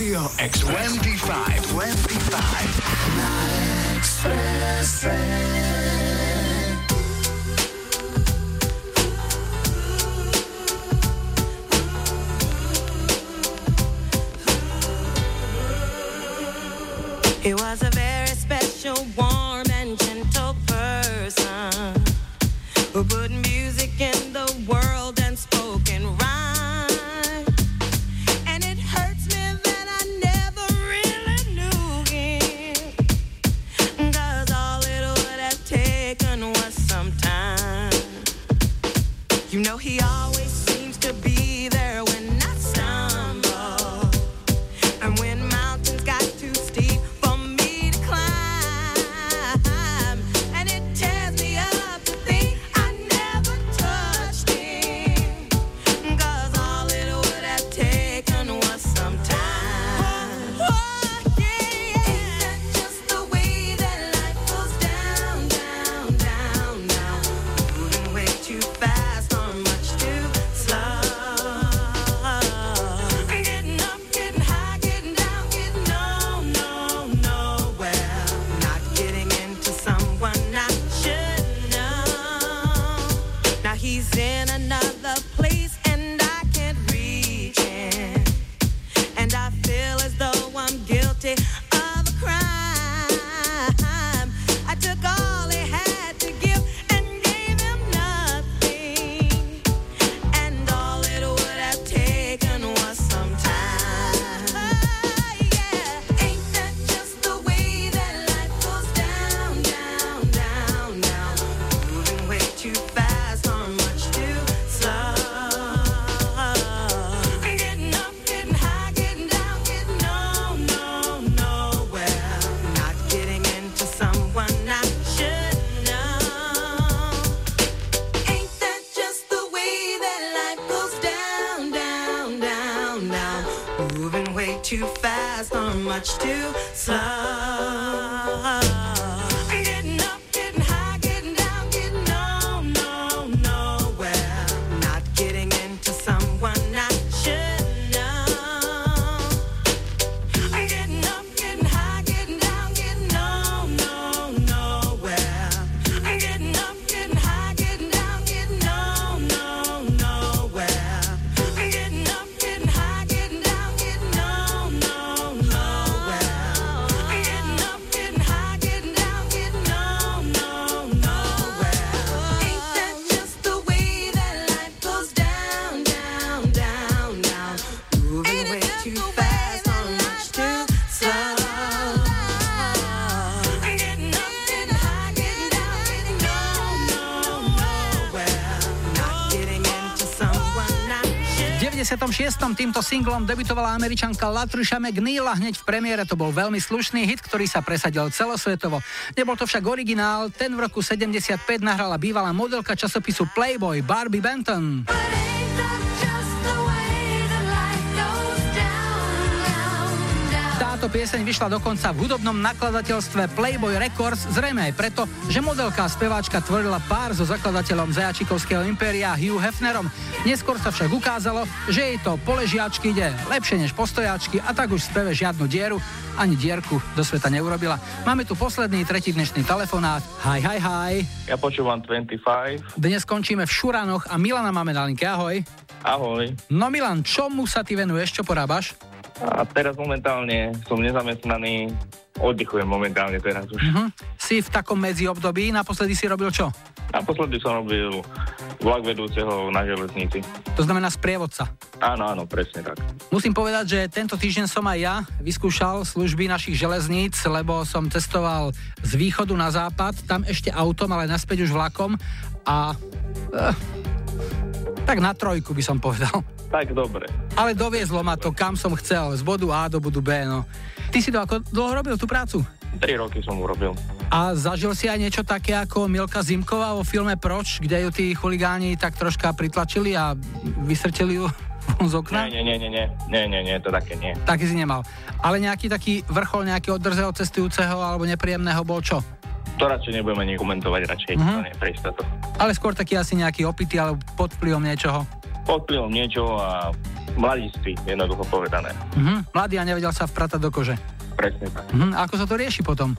Radio X25. 25. Much too slow. Týmto singlom debutovala američanka Latricia McNeil a hneď v premiére to bol veľmi slušný hit, ktorý sa presadil celosvetovo. Nebol to však originál, ten v roku 75 nahrala bývalá modelka časopisu Playboy Barbie Benton. Táto pieseň vyšla dokonca v hudobnom nakladateľstve Playboy Records, zrejme aj preto, že modelka a speváčka tvorila pár so zakladateľom Zajačikovského impéria Hugh Hefnerom. Neskôr sa však ukázalo, že jej to po ležiačky ide lepšie než postojačky a tak už speve žiadnu dieru ani dierku do sveta neurobila. Máme tu posledný, tretí dnešný telefonát. Hi, hi, hi. Ja počúvam 25. Dnes skončíme v Šuranoch a Milana máme na linke. Ahoj. Ahoj. No Milan, čomu sa ty venuješ, čo porábaš? A teraz momentálne som nezamestnaný, oddychujem momentálne teraz už. Mhm. Si v takom medzi období, naposledy si robil čo? Naposledy som robil vlak vedúceho na železnici. To znamená sprievodca. Áno, áno, presne tak. Musím povedať, že tento týždeň som aj ja vyskúšal služby našich železníc, lebo som cestoval z východu na západ, tam ešte autom, ale naspäť už vlakom a... Eh, tak na trojku by som povedal. Tak dobre. Ale doviezlo ma to, kam som chcel, z bodu A do bodu B, no. Ty si to ako dlho robil, tú prácu? 3 roky som urobil. A zažil si aj niečo také ako Milka Zimková vo filme Proč, kde ju tí chuligáni tak troška pritlačili a vysrtili ju von (laughs) z okna? Nie, nie, nie, nie, nie, nie, nie, to také nie. Taký si nemal. Ale nejaký taký vrchol nejakého drzeho cestujúceho alebo nepríjemného bol čo? To radšej nebudeme ani komentovať, radšej Mhm. mm-hmm. to neprejsť toto. Ale skôr taký asi nejaký opity alebo pod vplyvom niečoho. pod vplyvom niečo a mladiství, jednoducho povedané. Mhm. Mladý a nevedel sa vpratať do kože. Presne tak. Mhm. A ako sa to rieši potom?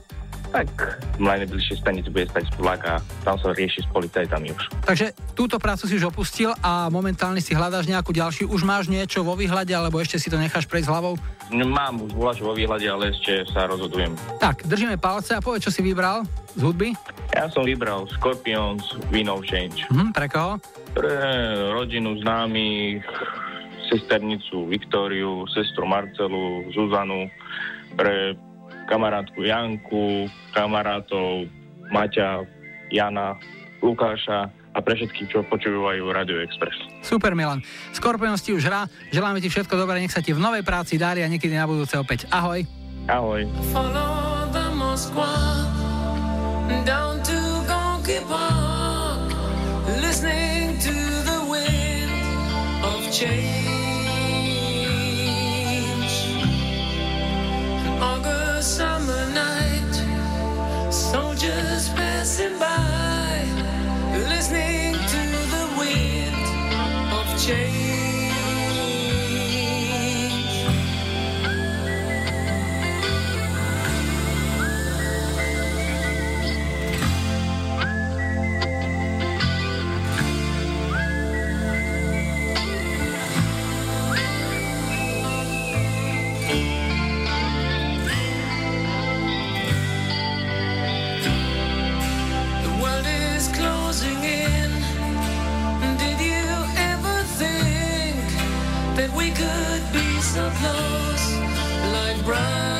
Tak v najbližšej stanici bude stať vlak a tam sa rieši s policajtami už. Takže túto prácu si už opustil a momentálne si hľadáš nejakú ďalšiu. Už máš niečo vo výhľade, alebo ešte si to necháš prejsť hlavou? Mám už volač vo výhľade, ale ešte sa rozhodujem. Tak, držíme palce a povedz, čo si vybral z hudby. Ja som vybral Scorpions, We No Change. Mhm, pre koho? Pre rodinu známych, sesternicu Viktóriu, sestru Marcelu, Zuzanu, pre kamarátku Janku, kamarátov Maťa, Jana, Lukáša a pre všetkých, čo počúvajú Radio Express. Super Milan. Scorpions ti už hrá, želáme ti všetko dobré, nech sa ti v novej práci darí a niekedy na budúce opäť. Ahoj. Ahoj. Park, listening to the wind of change. Summer night, soldiers passing by, listening to the wind of change. Close, like brothers?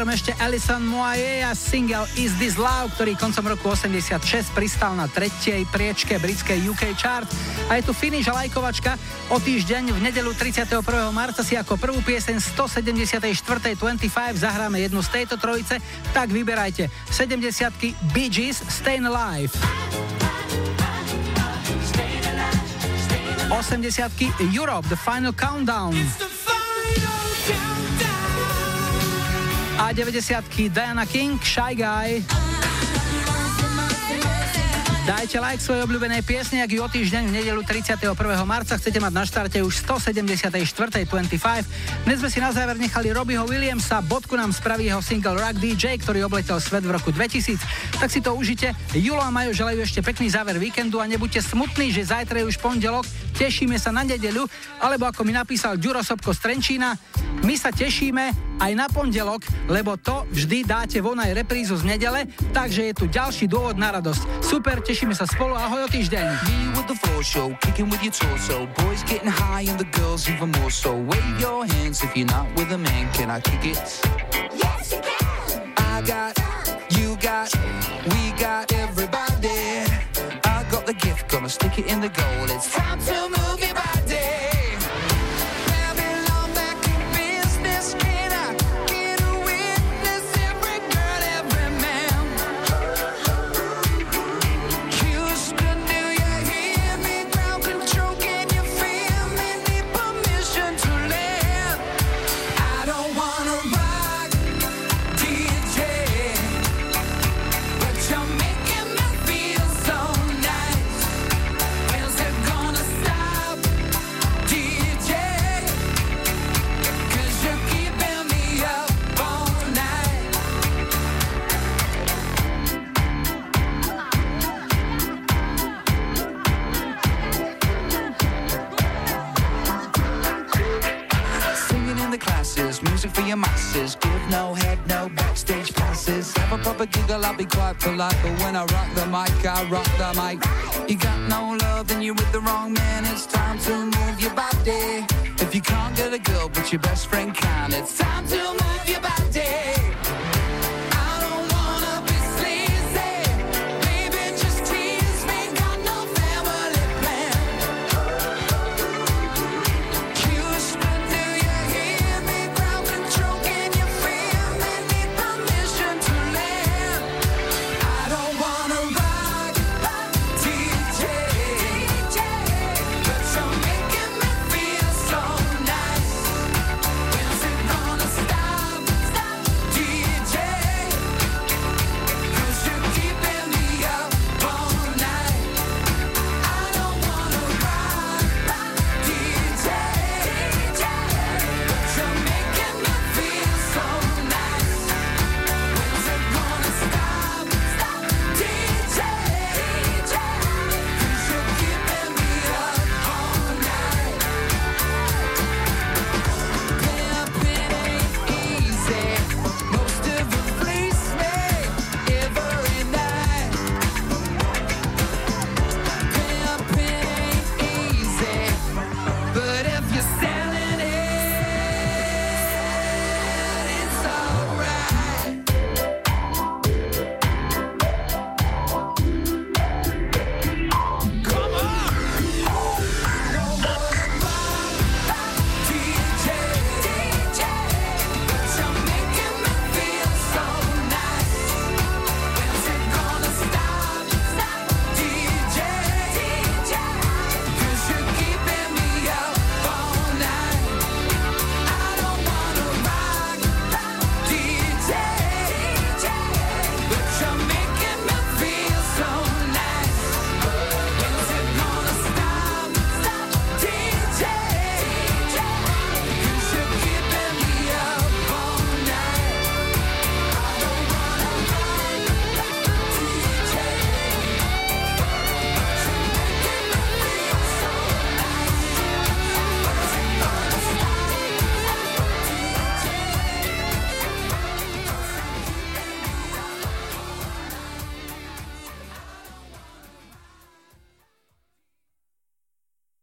Záverom ešte Alison Moye a single Is This Love, ktorý koncom roku 86 pristal na tretej priečke britskej UK chart. A je tu finish a lajkovačka. O týždeň v nedelu 31. marca si ako prvú pieseň 174. 25 zahráme jednu z tejto trojice, tak vyberajte 70 Bee Gees Stayin' Alive. 80 Europe The Final Countdown. A 90 Diana King, Shy Guy. Dajte like svojej obľúbenej piesne, ak ju o týždeň v nedelu 31. marca chcete mať na štarte už 174. 25. Dnes sme si na záver nechali Robbieho Williamsa, bodku nám spraví jeho single Rock DJ, ktorý obletel svet v roku 2000. Tak si to užite. Julo a Majo želajú ešte pekný záver víkendu a nebuďte smutní, že zajtra je už pondelok, tešíme sa na nedeľu, alebo ako mi napísal Ďuro Sobko z Trenčína, my sa tešíme aj na pondelok, lebo to vždy dáte von aj reprízu z nedele, takže je tu ďalší dôvod na radosť. Super, tešíme sa spolu, ahoj o týždeň. I got, you got, we got everybody. I got the gift, gonna stick it in the goal. It's time to move rock the mic. You got no love, then you're with the wrong man. It's time to move your body. If you can't get a girl, but your best